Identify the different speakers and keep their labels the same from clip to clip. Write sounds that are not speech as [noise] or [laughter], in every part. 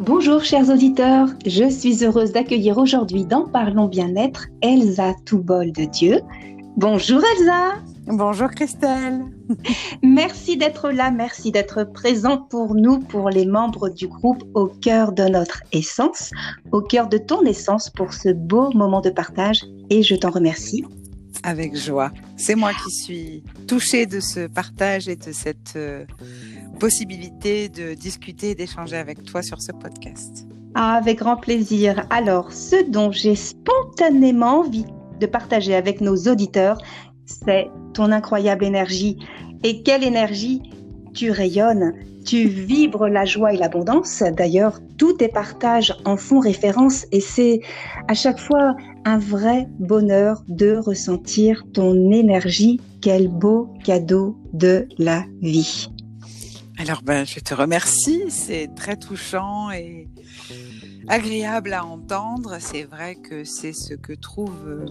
Speaker 1: Bonjour chers auditeurs, je suis heureuse d'accueillir aujourd'hui dans Parlons bien-être Elsa Toubol de Dieu. Bonjour Elsa
Speaker 2: Bonjour Christelle [laughs]
Speaker 1: Merci d'être là, merci d'être présente pour nous, pour les membres du groupe au cœur de notre essence, au cœur de ton essence pour ce beau moment de partage et je t'en remercie.
Speaker 2: Avec joie. C'est moi qui suis touchée de ce partage et de cette... Euh, possibilité de discuter et d'échanger avec toi sur ce podcast.
Speaker 1: Ah, avec grand plaisir. Alors, ce dont j'ai spontanément envie de partager avec nos auditeurs, c'est ton incroyable énergie. Et quelle énergie tu rayonnes, tu vibres la joie et l'abondance. D'ailleurs, tous tes partages en font référence et c'est à chaque fois un vrai bonheur de ressentir ton énergie. Quel beau cadeau de la vie.
Speaker 2: Alors, ben, je te remercie. C'est très touchant et agréable à entendre. C'est vrai que c'est ce que trouvent euh,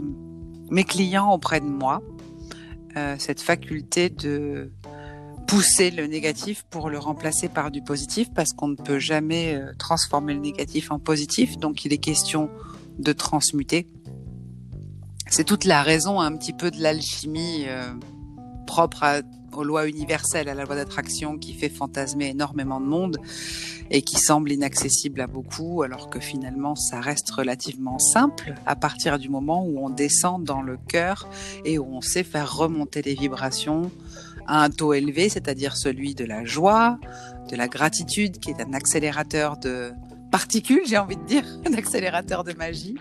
Speaker 2: mes clients auprès de moi. Euh, cette faculté de pousser le négatif pour le remplacer par du positif parce qu'on ne peut jamais euh, transformer le négatif en positif. Donc, il est question de transmuter. C'est toute la raison un petit peu de l'alchimie propre à aux lois universelles, à la loi d'attraction qui fait fantasmer énormément de monde et qui semble inaccessible à beaucoup, alors que finalement ça reste relativement simple à partir du moment où on descend dans le cœur et où on sait faire remonter les vibrations à un taux élevé, c'est-à-dire celui de la joie, de la gratitude, qui est un accélérateur de particules, j'ai envie de dire, [laughs] un accélérateur de magie,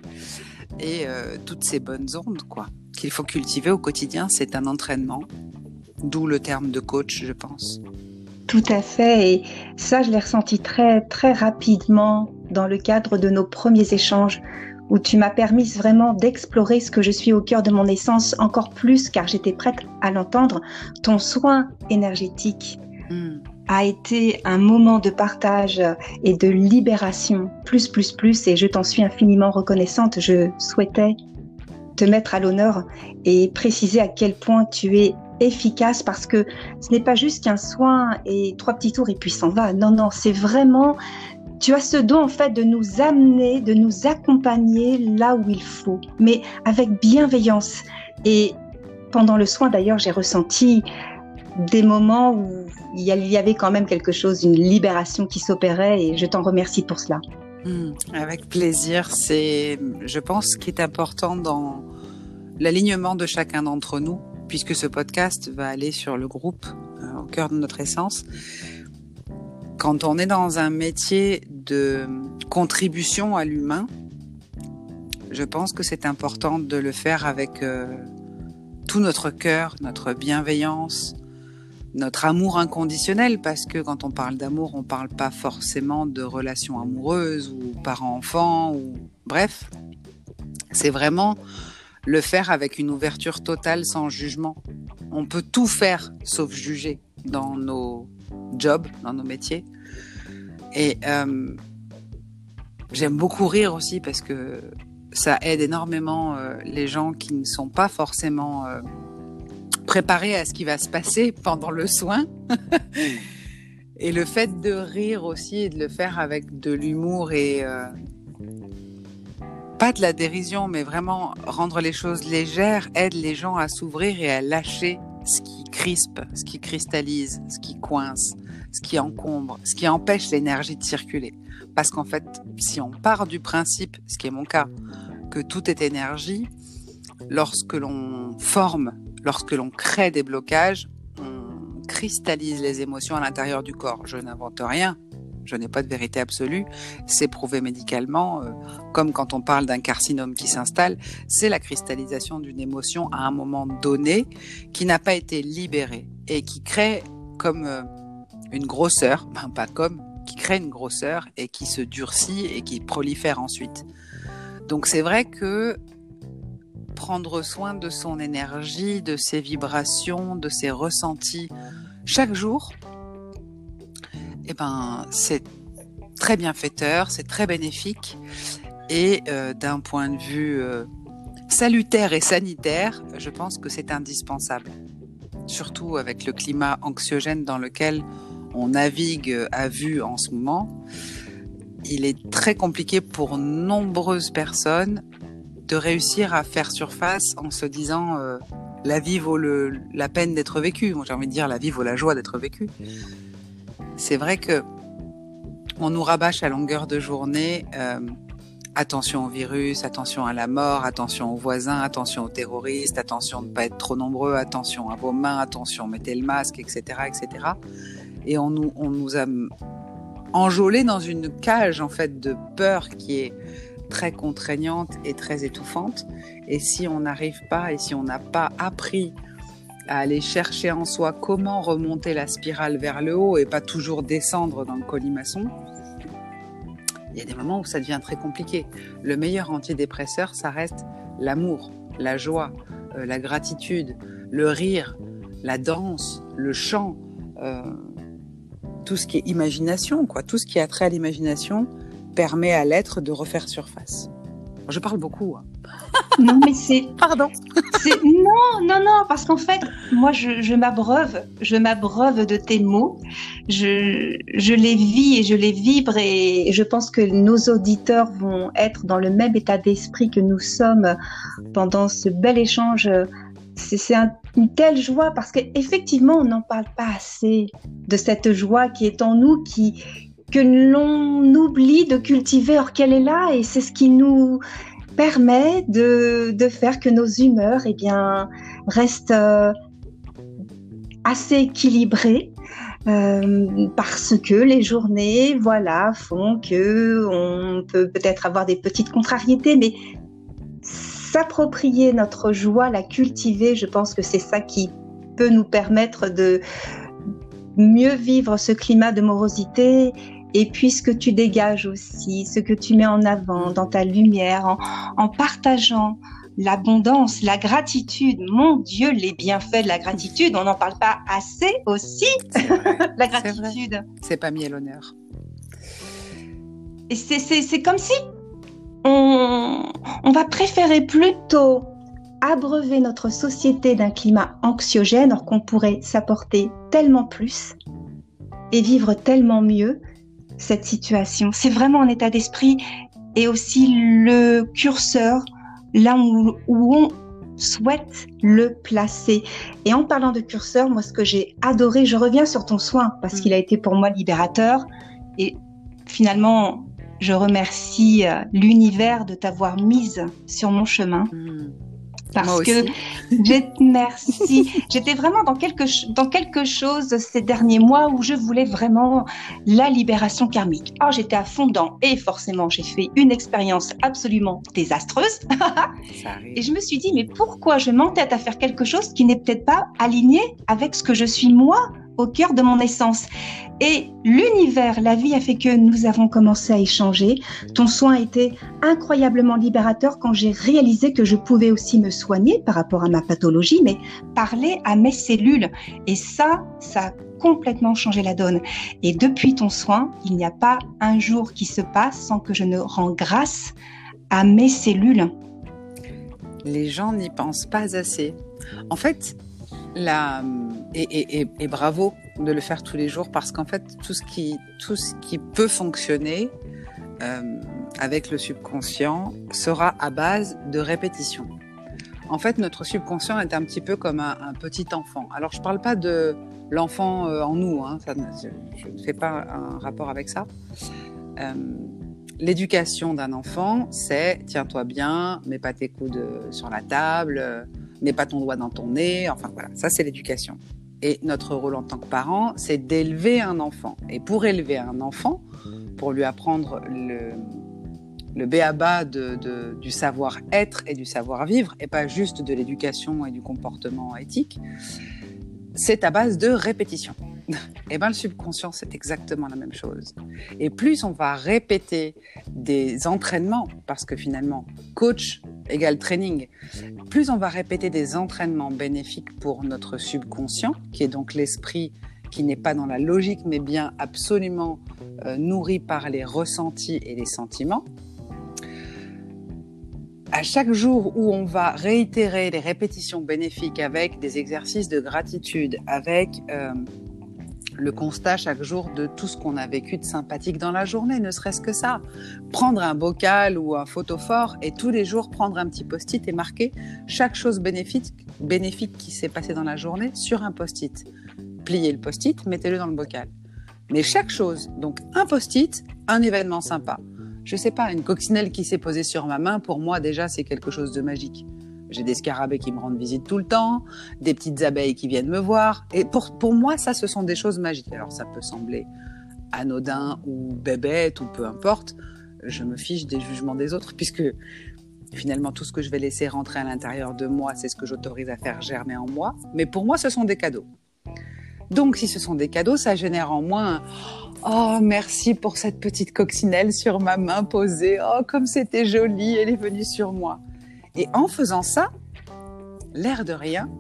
Speaker 2: et euh, toutes ces bonnes ondes, quoi, qu'il faut cultiver au quotidien. C'est un entraînement D'où le terme de coach, je pense.
Speaker 1: Tout à fait. Et ça, je l'ai ressenti très, très rapidement dans le cadre de nos premiers échanges où tu m'as permis vraiment d'explorer ce que je suis au cœur de mon essence encore plus car j'étais prête à l'entendre. Ton soin énergétique hmm. a été un moment de partage et de libération plus, plus, plus et je t'en suis infiniment reconnaissante. Je souhaitais te mettre à l'honneur et préciser à quel point tu es efficace parce que ce n'est pas juste qu'un soin et trois petits tours et puis s'en va. Non, non, c'est vraiment, tu as ce don en fait de nous amener, de nous accompagner là où il faut, mais avec bienveillance. Et pendant le soin d'ailleurs, j'ai ressenti des moments où il y avait quand même quelque chose, une libération qui s'opérait et je t'en remercie pour cela.
Speaker 2: Hmm, avec plaisir, c'est, je pense, ce qui est important dans l'alignement de chacun d'entre nous, puisque ce podcast va aller sur le groupe euh, au cœur de notre essence. Quand on est dans un métier de contribution à l'humain, je pense que c'est important de le faire avec euh, tout notre cœur, notre bienveillance, notre amour inconditionnel, parce que quand on parle d'amour, on parle pas forcément de relations amoureuses ou parents-enfants ou bref, c'est vraiment le faire avec une ouverture totale sans jugement. On peut tout faire sauf juger dans nos jobs, dans nos métiers. Et euh, j'aime beaucoup rire aussi parce que ça aide énormément euh, les gens qui ne sont pas forcément euh, préparés à ce qui va se passer pendant le soin. [laughs] et le fait de rire aussi et de le faire avec de l'humour et pas de la dérision, mais vraiment rendre les choses légères aide les gens à s'ouvrir et à lâcher ce qui crispe, ce qui cristallise, ce qui coince, ce qui encombre, ce qui empêche l'énergie de circuler. Parce qu'en fait, si on part du principe, ce qui est mon cas, que tout est énergie, lorsque l'on forme, lorsque l'on crée des blocages, on cristallise les émotions à l'intérieur du corps. Je n'invente rien, je n'ai pas de vérité absolue, c'est prouvé médicalement, euh, comme quand on parle d'un carcinome qui s'installe, c'est la cristallisation d'une émotion à un moment donné qui n'a pas été libérée et qui crée comme euh, une grosseur, [laughs] ben pas comme, qui crée une grosseur et qui se durcit et qui prolifère ensuite. Donc c'est vrai que prendre soin de son énergie, de ses vibrations, de ses ressentis chaque jour, eh ben, c'est très bienfaiteur, c'est très bénéfique. Et euh, d'un point de vue euh, salutaire et sanitaire, je pense que c'est indispensable. Surtout avec le climat anxiogène dans lequel on navigue à vue en ce moment. il est très compliqué pour nombreuses personnes de réussir à faire surface en se disant euh, la vie vaut la peine d'être vécue. Moi, j'ai envie de dire la vie vaut la joie d'être vécue. C'est vrai que on nous rabâche à longueur de journée euh, attention au virus, attention à la mort, attention aux voisins, attention aux terroristes, attention de ne pas être trop nombreux, attention à vos mains, attention, mettez le masque, etc., etc. Et on nous, on nous a enjôlé dans une cage en fait de peur qui est très contraignante et très étouffante. Et si on n'arrive pas et si on n'a pas appris à aller chercher en soi comment remonter la spirale vers le haut et pas toujours descendre dans le colimaçon, il y a des moments où ça devient très compliqué. Le meilleur antidépresseur, ça reste l'amour, la joie, euh, la gratitude, le rire, la danse, le chant, euh, tout ce qui est imagination, quoi, tout ce qui a trait à l'imagination permet à l'être de refaire surface. Je parle beaucoup. Hein. [laughs]
Speaker 1: Non, mais c'est. Pardon. Non, non, non, parce qu'en fait, moi, je, m'abreuve, je m'abreuve de tes mots. Je, je les vis et je les vibre et je pense que nos auditeurs vont être dans le même état d'esprit que nous sommes pendant ce bel échange c'est une telle joie parce qu'effectivement, on n'en parle pas assez de cette joie qui est en nous, qui, que l'on oublie de cultiver or qu'elle est là et c'est ce qui nous permet de, faire que nos humeurs eh bien, restent euh, assez équilibrées. Euh, parce que les journées, voilà, font que on peut peut-être avoir des petites contrariétés, mais s'approprier notre joie, la cultiver, je pense que c'est ça qui peut nous permettre de mieux vivre ce climat de morosité et puis ce que tu dégages aussi, ce que tu mets en avant dans ta lumière, en, partageant l'abondance, la gratitude. Mon Dieu, les bienfaits de la gratitude, on n'en parle pas assez aussi. [laughs] la gratitude.
Speaker 2: C'est pas mis à l'honneur.
Speaker 1: Et c'est comme si on, on va préférer plutôt abreuver notre société d'un climat anxiogène, alors qu'on pourrait s'apporter tellement plus et vivre tellement mieux cette situation. C'est vraiment un état d'esprit et aussi le curseur là où, on souhaite le placer. Et en parlant de curseur, moi ce que j'ai adoré, je reviens sur ton soin parce mm. qu'il a été pour moi libérateur et finalement je remercie euh, l'univers de t'avoir mise sur mon chemin. Parce que merci. [laughs] J'étais vraiment dans quelque dans quelque chose ces derniers mois où je voulais vraiment la libération karmique. Oh, j'étais à fond dedans et forcément j'ai fait une expérience absolument désastreuse. [laughs] et je me suis dit mais pourquoi je m'entête à faire quelque chose qui n'est peut-être pas aligné avec ce que je suis moi? Au cœur de mon essence. Et l'univers, la vie a fait que nous avons commencé à échanger. Ton soin a été incroyablement libérateur quand j'ai réalisé que je pouvais aussi me soigner par rapport à ma pathologie, mais parler à mes cellules. Et ça, ça a complètement changé la donne. Et depuis ton soin, il n'y a pas un jour qui se passe sans que je ne rends grâce à mes cellules.
Speaker 2: Les gens n'y pensent pas assez. En fait, et, bravo de le faire tous les jours parce qu'en fait, tout ce qui, peut fonctionner euh, avec le subconscient sera à base de répétition. En fait, notre subconscient est un petit peu comme un, petit enfant. Alors, je ne parle pas de l'enfant euh, en nous, hein, je ne fais pas un rapport avec ça. Euh, l'éducation d'un enfant, c'est tiens-toi bien, mets pas tes coudes sur la table, mets pas ton doigt dans ton nez, enfin voilà, ça c'est l'éducation. Et notre rôle en tant que parent, c'est d'élever un enfant. Et pour élever un enfant, pour lui apprendre le, le béaba de, de, du savoir-être et du savoir-vivre, et pas juste de l'éducation et du comportement éthique, c'est à base de répétition. [laughs] eh ben le subconscient, c'est exactement la même chose. Et plus on va répéter des entraînements, parce que finalement, coach égale training, plus on va répéter des entraînements bénéfiques pour notre subconscient, qui est donc l'esprit qui n'est pas dans la logique, mais bien absolument euh, nourri par les ressentis et les sentiments, à chaque jour où on va réitérer les répétitions bénéfiques avec des exercices de gratitude, avec euh, le constat chaque jour de tout ce qu'on a vécu de sympathique dans la journée, ne serait-ce que ça. Prendre un bocal ou un photophore et tous les jours prendre un petit post-it et marquer chaque chose bénéfique, qui s'est passée dans la journée sur un post-it. Pliez le post-it, mettez-le dans le bocal. Mais chaque chose, donc un post-it, un événement sympa. Je sais pas, une coccinelle qui s'est posée sur ma main, pour moi déjà c'est quelque chose de magique. J'ai des scarabées qui me rendent visite tout le temps, des petites abeilles qui viennent me voir. Et pour, pour moi, ça, ce sont des choses magiques. Alors, ça peut sembler anodin ou bébête ou peu importe. Je me fiche des jugements des autres puisque finalement, tout ce que je vais laisser rentrer à l'intérieur de moi, c'est ce que j'autorise à faire germer en moi. Mais pour moi, ce sont des cadeaux. Donc, si ce sont des cadeaux, ça génère en moi un Oh, merci pour cette petite coccinelle sur ma main posée. Oh, comme c'était joli, elle est venue sur moi. Et en faisant ça, l'air de rien,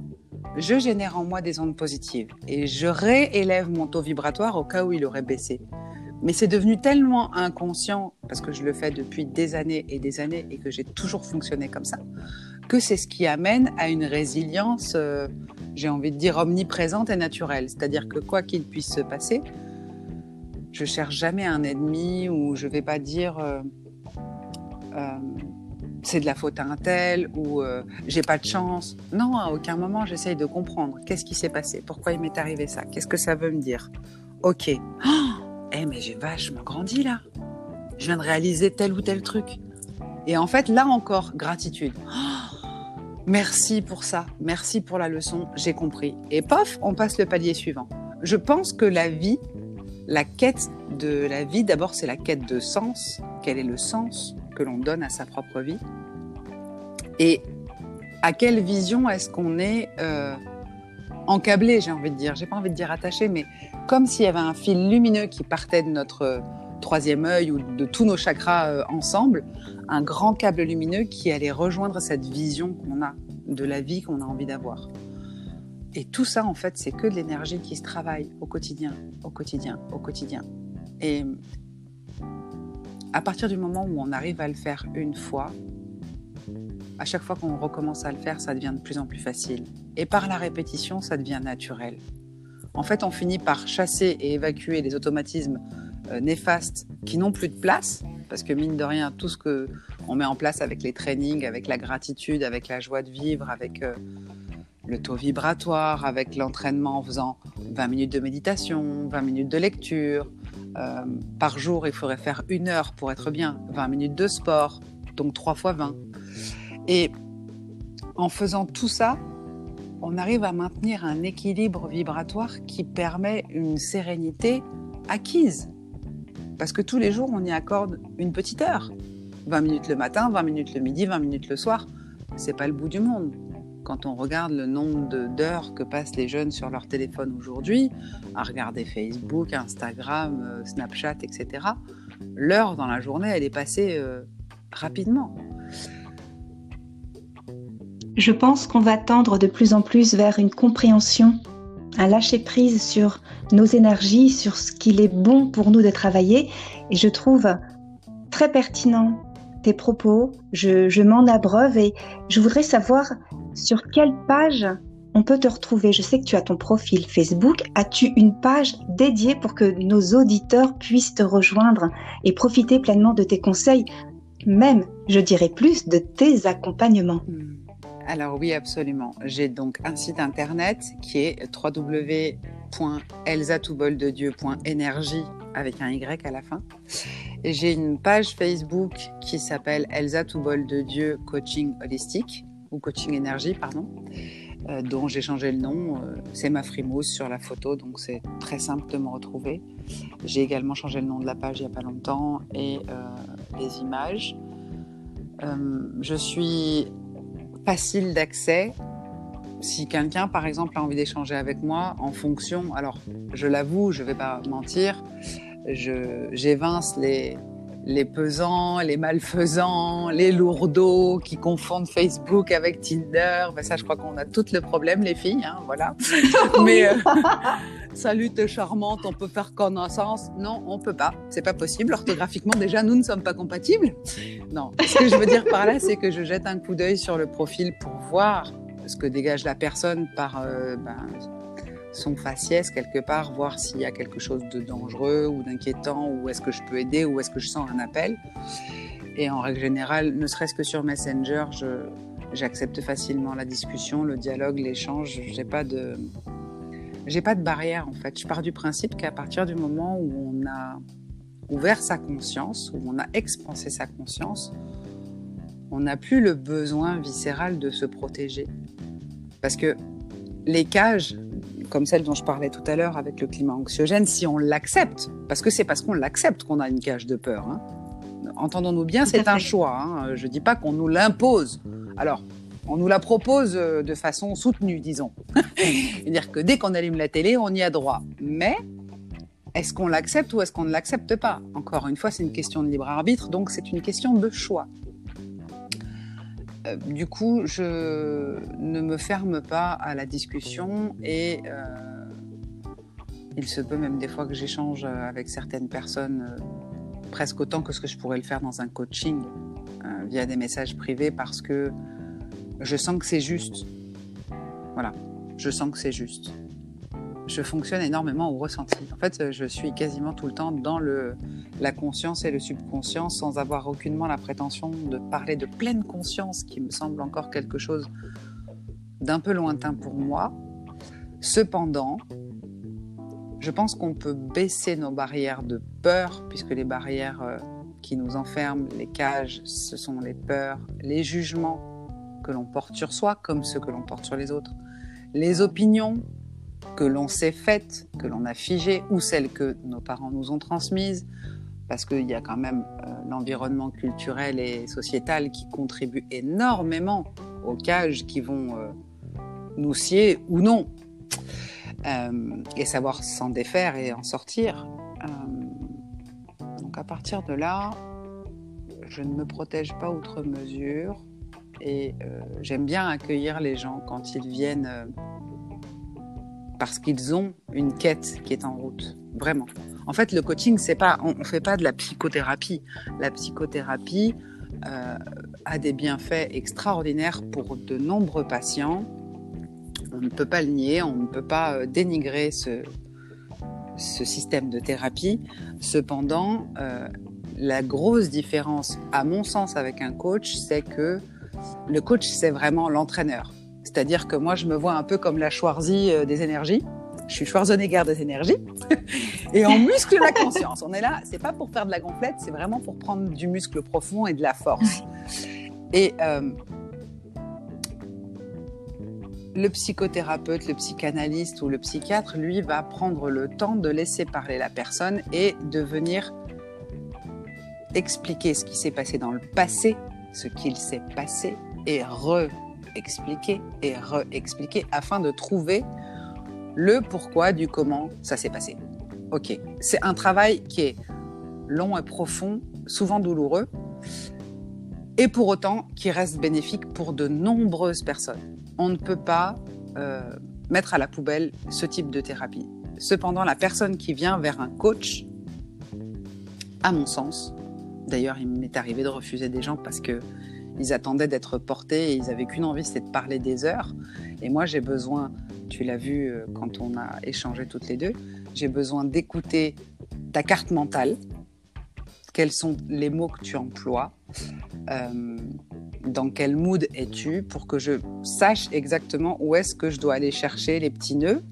Speaker 2: je génère en moi des ondes positives et je réélève mon taux vibratoire au cas où il aurait baissé. Mais c'est devenu tellement inconscient, parce que je le fais depuis des années et des années et que j'ai toujours fonctionné comme ça, que c'est ce qui amène à une résilience, euh, j'ai envie de dire, omniprésente et naturelle. C'est-à-dire que quoi qu'il puisse se passer, je cherche jamais un ennemi ou je vais pas dire... Euh, euh, c'est de la faute à un tel ou euh, j'ai pas de chance. Non, à aucun moment j'essaye de comprendre qu'est-ce qui s'est passé, pourquoi il m'est arrivé ça, qu'est-ce que ça veut me dire? Ok, oh [gasps] eh mais j'ai vachement grandi là. Je viens de réaliser tel ou tel truc. Et en fait, là encore, gratitude. [gasps] Merci pour ça, merci pour la leçon, j'ai compris. Et pof, on passe le palier suivant. Je pense que la vie, la quête de la vie, d'abord c'est la quête de sens. Quel est le sens? Que l'on donne à sa propre vie et à quelle vision est-ce qu'on est, euh, encablé, j'ai envie de dire? J'ai pas envie de dire attaché, mais comme s'il y avait un fil lumineux qui partait de notre euh, troisième œil ou de tous nos chakras euh, ensemble, un grand câble lumineux qui allait rejoindre cette vision qu'on a de la vie qu'on a envie d'avoir. Et tout ça, en fait, c'est que de l'énergie qui se travaille au quotidien, au quotidien, au quotidien. Et à partir du moment où on arrive à le faire une fois, à chaque fois qu'on recommence à le faire, ça devient de plus en plus facile. Et par la répétition, ça devient naturel. En fait, on finit par chasser et évacuer les automatismes euh, néfastes qui n'ont plus de place, parce que mine de rien, tout ce que on met en place avec les trainings, avec la gratitude, avec la joie de vivre, avec euh, le taux vibratoire, avec l'entraînement en faisant 20 minutes de méditation, 20 minutes de lecture. Euh, par jour, il faudrait faire une heure pour être bien, 20 minutes de sport, donc 3 fois 20. Et en faisant tout ça, on arrive à maintenir un équilibre vibratoire qui permet une sérénité acquise. Parce que tous les jours, on y accorde une petite heure. 20 minutes le matin, 20 minutes le midi, 20 minutes le soir. C'est pas le bout du monde. Quand on regarde le nombre d'heures que passent les jeunes sur leur téléphone aujourd'hui, à regarder Facebook, Instagram, euh, Snapchat, etc., l'heure dans la journée, elle est passée euh, rapidement
Speaker 1: je pense qu'on va tendre de plus en plus vers une compréhension, un lâcher prise sur nos énergies, sur ce qu'il est bon pour nous de travailler. Et je trouve très pertinent tes propos. Je, m'en abreuve et je voudrais savoir sur quelle page on peut te retrouver? Je sais que tu as ton profil Facebook. As-tu une page dédiée pour que nos auditeurs puissent te rejoindre et profiter pleinement de tes conseils, même, je dirais plus, de tes accompagnements? Hmm.
Speaker 2: Alors oui, absolument. J'ai donc un site internet qui est www.elsatouboldedieu.énergie avec un Y à la fin. J'ai une page Facebook qui s'appelle Elsa Toubol de Dieu Coaching Holistique ou Coaching Énergie, pardon, euh, dont j'ai changé le nom. Euh, c'est ma frimousse sur la photo, donc c'est très simple de me retrouver. J'ai également changé le nom de la page il n'y a pas longtemps et euh, les images. je suis facile d'accès. Si quelqu'un, par exemple, a envie d'échanger avec moi en fonction, alors je l'avoue, je ne vais pas mentir, j'évince les, les pesants, les malfaisants, les lourdeaux qui confondent Facebook avec Tinder. Ben ça, je crois qu'on a tout le problème, les filles, hein, voilà. [laughs] Mais euh, [laughs] salut, t'es charmante, on peut faire connaissance. Non, on peut pas. C'est pas possible. Orthographiquement, déjà, nous ne sommes pas compatibles. Non. Ce que je veux dire par là, c'est que je jette un coup d'œil sur le profil pour voir ce que dégage la personne par euh, ben, son faciès quelque part, voir s'il y a quelque chose de dangereux ou d'inquiétant, ou est-ce que je peux aider, ou est-ce que je sens un appel. Et en règle générale, ne serait-ce que sur Messenger, j'accepte facilement la discussion, le dialogue, l'échange. J'ai pas de, j'ai pas de barrière en fait. Je pars du principe qu'à partir du moment où on a ouvert sa conscience, où on a expansé sa conscience, on n'a plus le besoin viscéral de se protéger. Parce que les cages, comme celle dont je parlais tout à l'heure avec le climat anxiogène, si on l'accepte, parce que c'est parce qu'on l'accepte qu'on a une cage de peur. Hein. Entendons-nous bien, c'est un choix. Hein. Je ne dis pas qu'on nous l'impose. Alors, on nous la propose euh, de façon soutenue, disons. [laughs] C'est-à-dire que dès qu'on allume la télé, on y a droit. Mais est-ce qu'on l'accepte ou est-ce qu'on ne l'accepte pas? Encore une fois, c'est une question de libre arbitre, donc c'est une question de choix. Euh, du coup, je ne me ferme pas à la discussion et euh, il se peut même des fois que j'échange avec certaines personnes euh, presque autant que ce que je pourrais le faire dans un coaching via des messages privés parce que je sens que c'est juste. Voilà, je sens que c'est juste je fonctionne énormément au ressenti. En fait, je suis quasiment tout le temps dans le, la conscience et le subconscient sans avoir aucunement la prétention de parler de pleine conscience, qui me semble encore quelque chose d'un peu lointain pour moi. Cependant, je pense qu'on peut baisser nos barrières de peur, puisque les barrières euh, qui nous enferment, les cages, ce sont les peurs, les jugements que l'on porte sur soi comme ceux que l'on porte sur les autres, les opinions que l'on s'est faites, que l'on a figées, ou celles que nos parents nous ont transmises, parce qu'il y a quand même euh, l'environnement culturel et sociétal qui contribue énormément aux cages qui vont euh, nous scier ou non, euh, et savoir s'en défaire et en sortir. donc à partir de là, je ne me protège pas outre mesure et j'aime bien accueillir les gens quand ils viennent parce qu'ils ont une quête qui est en route, vraiment. En fait, le coaching, c'est pas, on, ne fait pas de la psychothérapie. La psychothérapie euh, a des bienfaits extraordinaires pour de nombreux patients. On ne peut pas le nier, on ne peut pas euh, dénigrer ce, système de thérapie. Cependant, euh, la grosse différence, à mon sens, avec un coach, c'est que le coach, c'est vraiment l'entraîneur. C'est-à-dire que moi, je me vois un peu comme la Schwarzy euh, des énergies. Je suis Schwarzenegger des énergies. [laughs] et on muscle la conscience. On est là, c'est pas pour faire de la gonflette, c'est vraiment pour prendre du muscle profond et de la force. Et euh, le psychothérapeute, le psychanalyste ou le psychiatre, lui, va prendre le temps de laisser parler la personne et de venir expliquer ce qui s'est passé dans le passé, ce qu'il s'est passé, et re expliquer et réexpliquer afin de trouver le pourquoi du comment ça s'est passé. Ok, c'est un travail qui est long et profond, souvent douloureux, et pour autant qui reste bénéfique pour de nombreuses personnes. On ne peut pas euh, mettre à la poubelle ce type de thérapie. Cependant, la personne qui vient vers un coach, à mon sens, d'ailleurs, il m'est arrivé de refuser des gens parce que ils attendaient d'être portés et ils avaient qu'une envie, c'était de parler des heures. Et moi, j'ai besoin, tu l'as vu euh, quand on a échangé toutes les deux, j'ai besoin d'écouter ta carte mentale, quels sont les mots que tu emploies, euh, dans quel mood es-tu, pour que je sache exactement où est-ce que je dois aller chercher les petits nœuds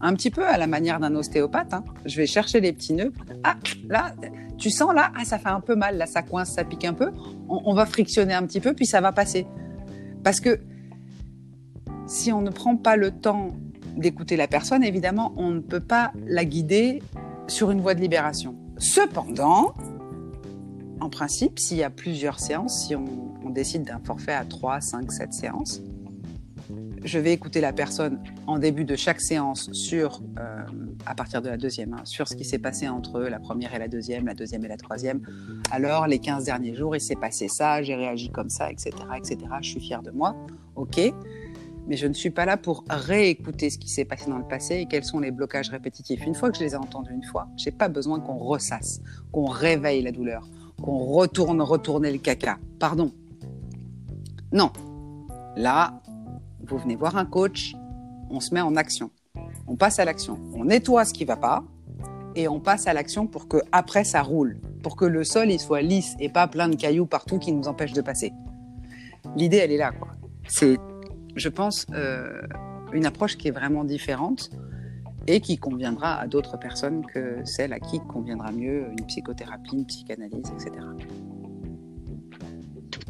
Speaker 2: un petit peu à la manière d'un ostéopathe. Hein. Je vais chercher les petits nœuds. Ah, là, tu sens là, ah, ça fait un peu mal, là, ça coince, ça pique un peu. On, va frictionner un petit peu, puis ça va passer. Parce que si on ne prend pas le temps d'écouter la personne, évidemment, on ne peut pas la guider sur une voie de libération. Cependant, en principe, s'il y a plusieurs séances, si on, on décide d'un forfait à 3, 5, 7 séances, je vais écouter la personne en début de chaque séance sur, euh, à partir de la deuxième, hein, sur ce qui s'est passé entre la première et la deuxième, la deuxième et la troisième. Alors, les 15 derniers jours, il s'est passé ça, j'ai réagi comme ça, etc., etc. Je suis fière de moi. OK. Mais je ne suis pas là pour réécouter ce qui s'est passé dans le passé et quels sont les blocages répétitifs. Une fois que je les ai entendus une fois, j'ai pas besoin qu'on ressasse, qu'on réveille la douleur, qu'on retourne retourner le caca. Pardon. Non. Là, vous venez voir un coach, on se met en action. On passe à l'action. On nettoie ce qui va pas et on passe à l'action pour que après ça roule, pour que le sol il soit lisse et pas plein de cailloux partout qui nous empêchent de passer. L'idée elle est là. C'est, je pense, euh, une approche qui est vraiment différente et qui conviendra à d'autres personnes que celle à qui conviendra mieux une psychothérapie, une psychanalyse, etc.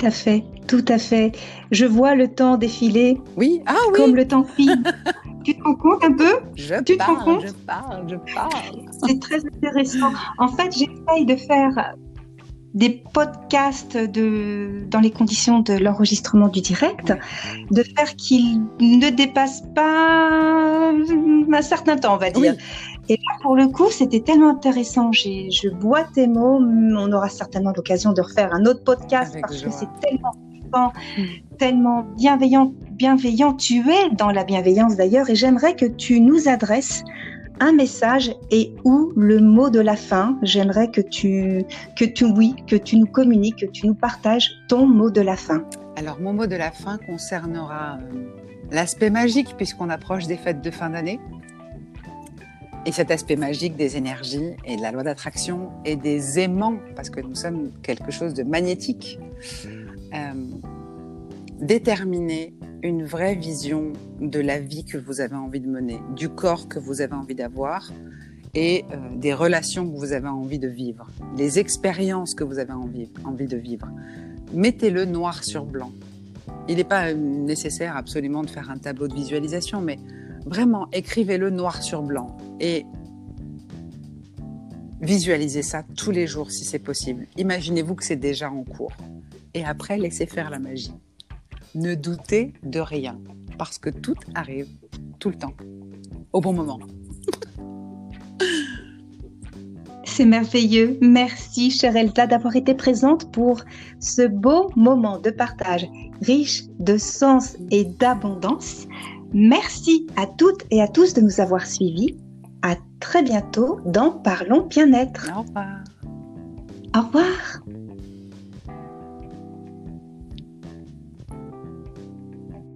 Speaker 1: Tout à fait, tout à fait. Je vois le temps défiler.
Speaker 2: Oui, ah oui.
Speaker 1: Comme le temps file. [laughs] tu te rends compte un peu?
Speaker 2: Je
Speaker 1: tu
Speaker 2: parle,
Speaker 1: te rends compte?
Speaker 2: je parle, je parle.
Speaker 1: C'est très intéressant. En fait, j'essaye de faire des podcasts de, dans les conditions de l'enregistrement du direct, de faire qu'ils ne dépassent pas un certain temps, on va dire. Et là, pour le coup, c'était tellement intéressant. J'ai, je bois tes mots. On aura certainement l'occasion de refaire un autre podcast
Speaker 2: Avec
Speaker 1: parce que c'est tellement tellement bienveillant, bienveillant. Tu es dans la bienveillance d'ailleurs, et j'aimerais que tu nous adresses un message et ou le mot de la fin. J'aimerais que tu, que tu, oui, que tu nous communiques, que tu nous partages ton mot de la fin.
Speaker 2: Alors, mon mot de la fin concernera euh, l'aspect magique, puisqu'on approche des fêtes de fin d'année. Et cet aspect magique des énergies et de la loi d'attraction et des aimants, parce que nous sommes quelque chose de magnétique. Euh, déterminer une vraie vision de la vie que vous avez envie de mener, du corps que vous avez envie d'avoir et euh, des relations que vous avez envie de vivre, les expériences que vous avez envie, envie de vivre. Mettez-le noir sur blanc. Il n'est pas euh, nécessaire absolument de faire un tableau de visualisation, mais vraiment écrivez-le noir sur blanc et visualisez ça tous les jours si c'est possible. Imaginez-vous que c'est déjà en cours. Et après, laissez faire la magie. Ne doutez de rien, parce que tout arrive tout le temps, au bon moment. [laughs]
Speaker 1: C'est merveilleux. Merci, chère Elsa, d'avoir été présente pour ce beau moment de partage riche de sens et d'abondance. Merci à toutes et à tous de nous avoir suivis. À très bientôt dans Parlons bien-être.
Speaker 2: Au revoir.
Speaker 1: Au revoir.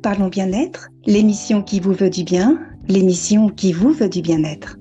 Speaker 1: Parlons bien-être, l'émission qui vous veut du bien, l'émission qui vous veut du bien-être.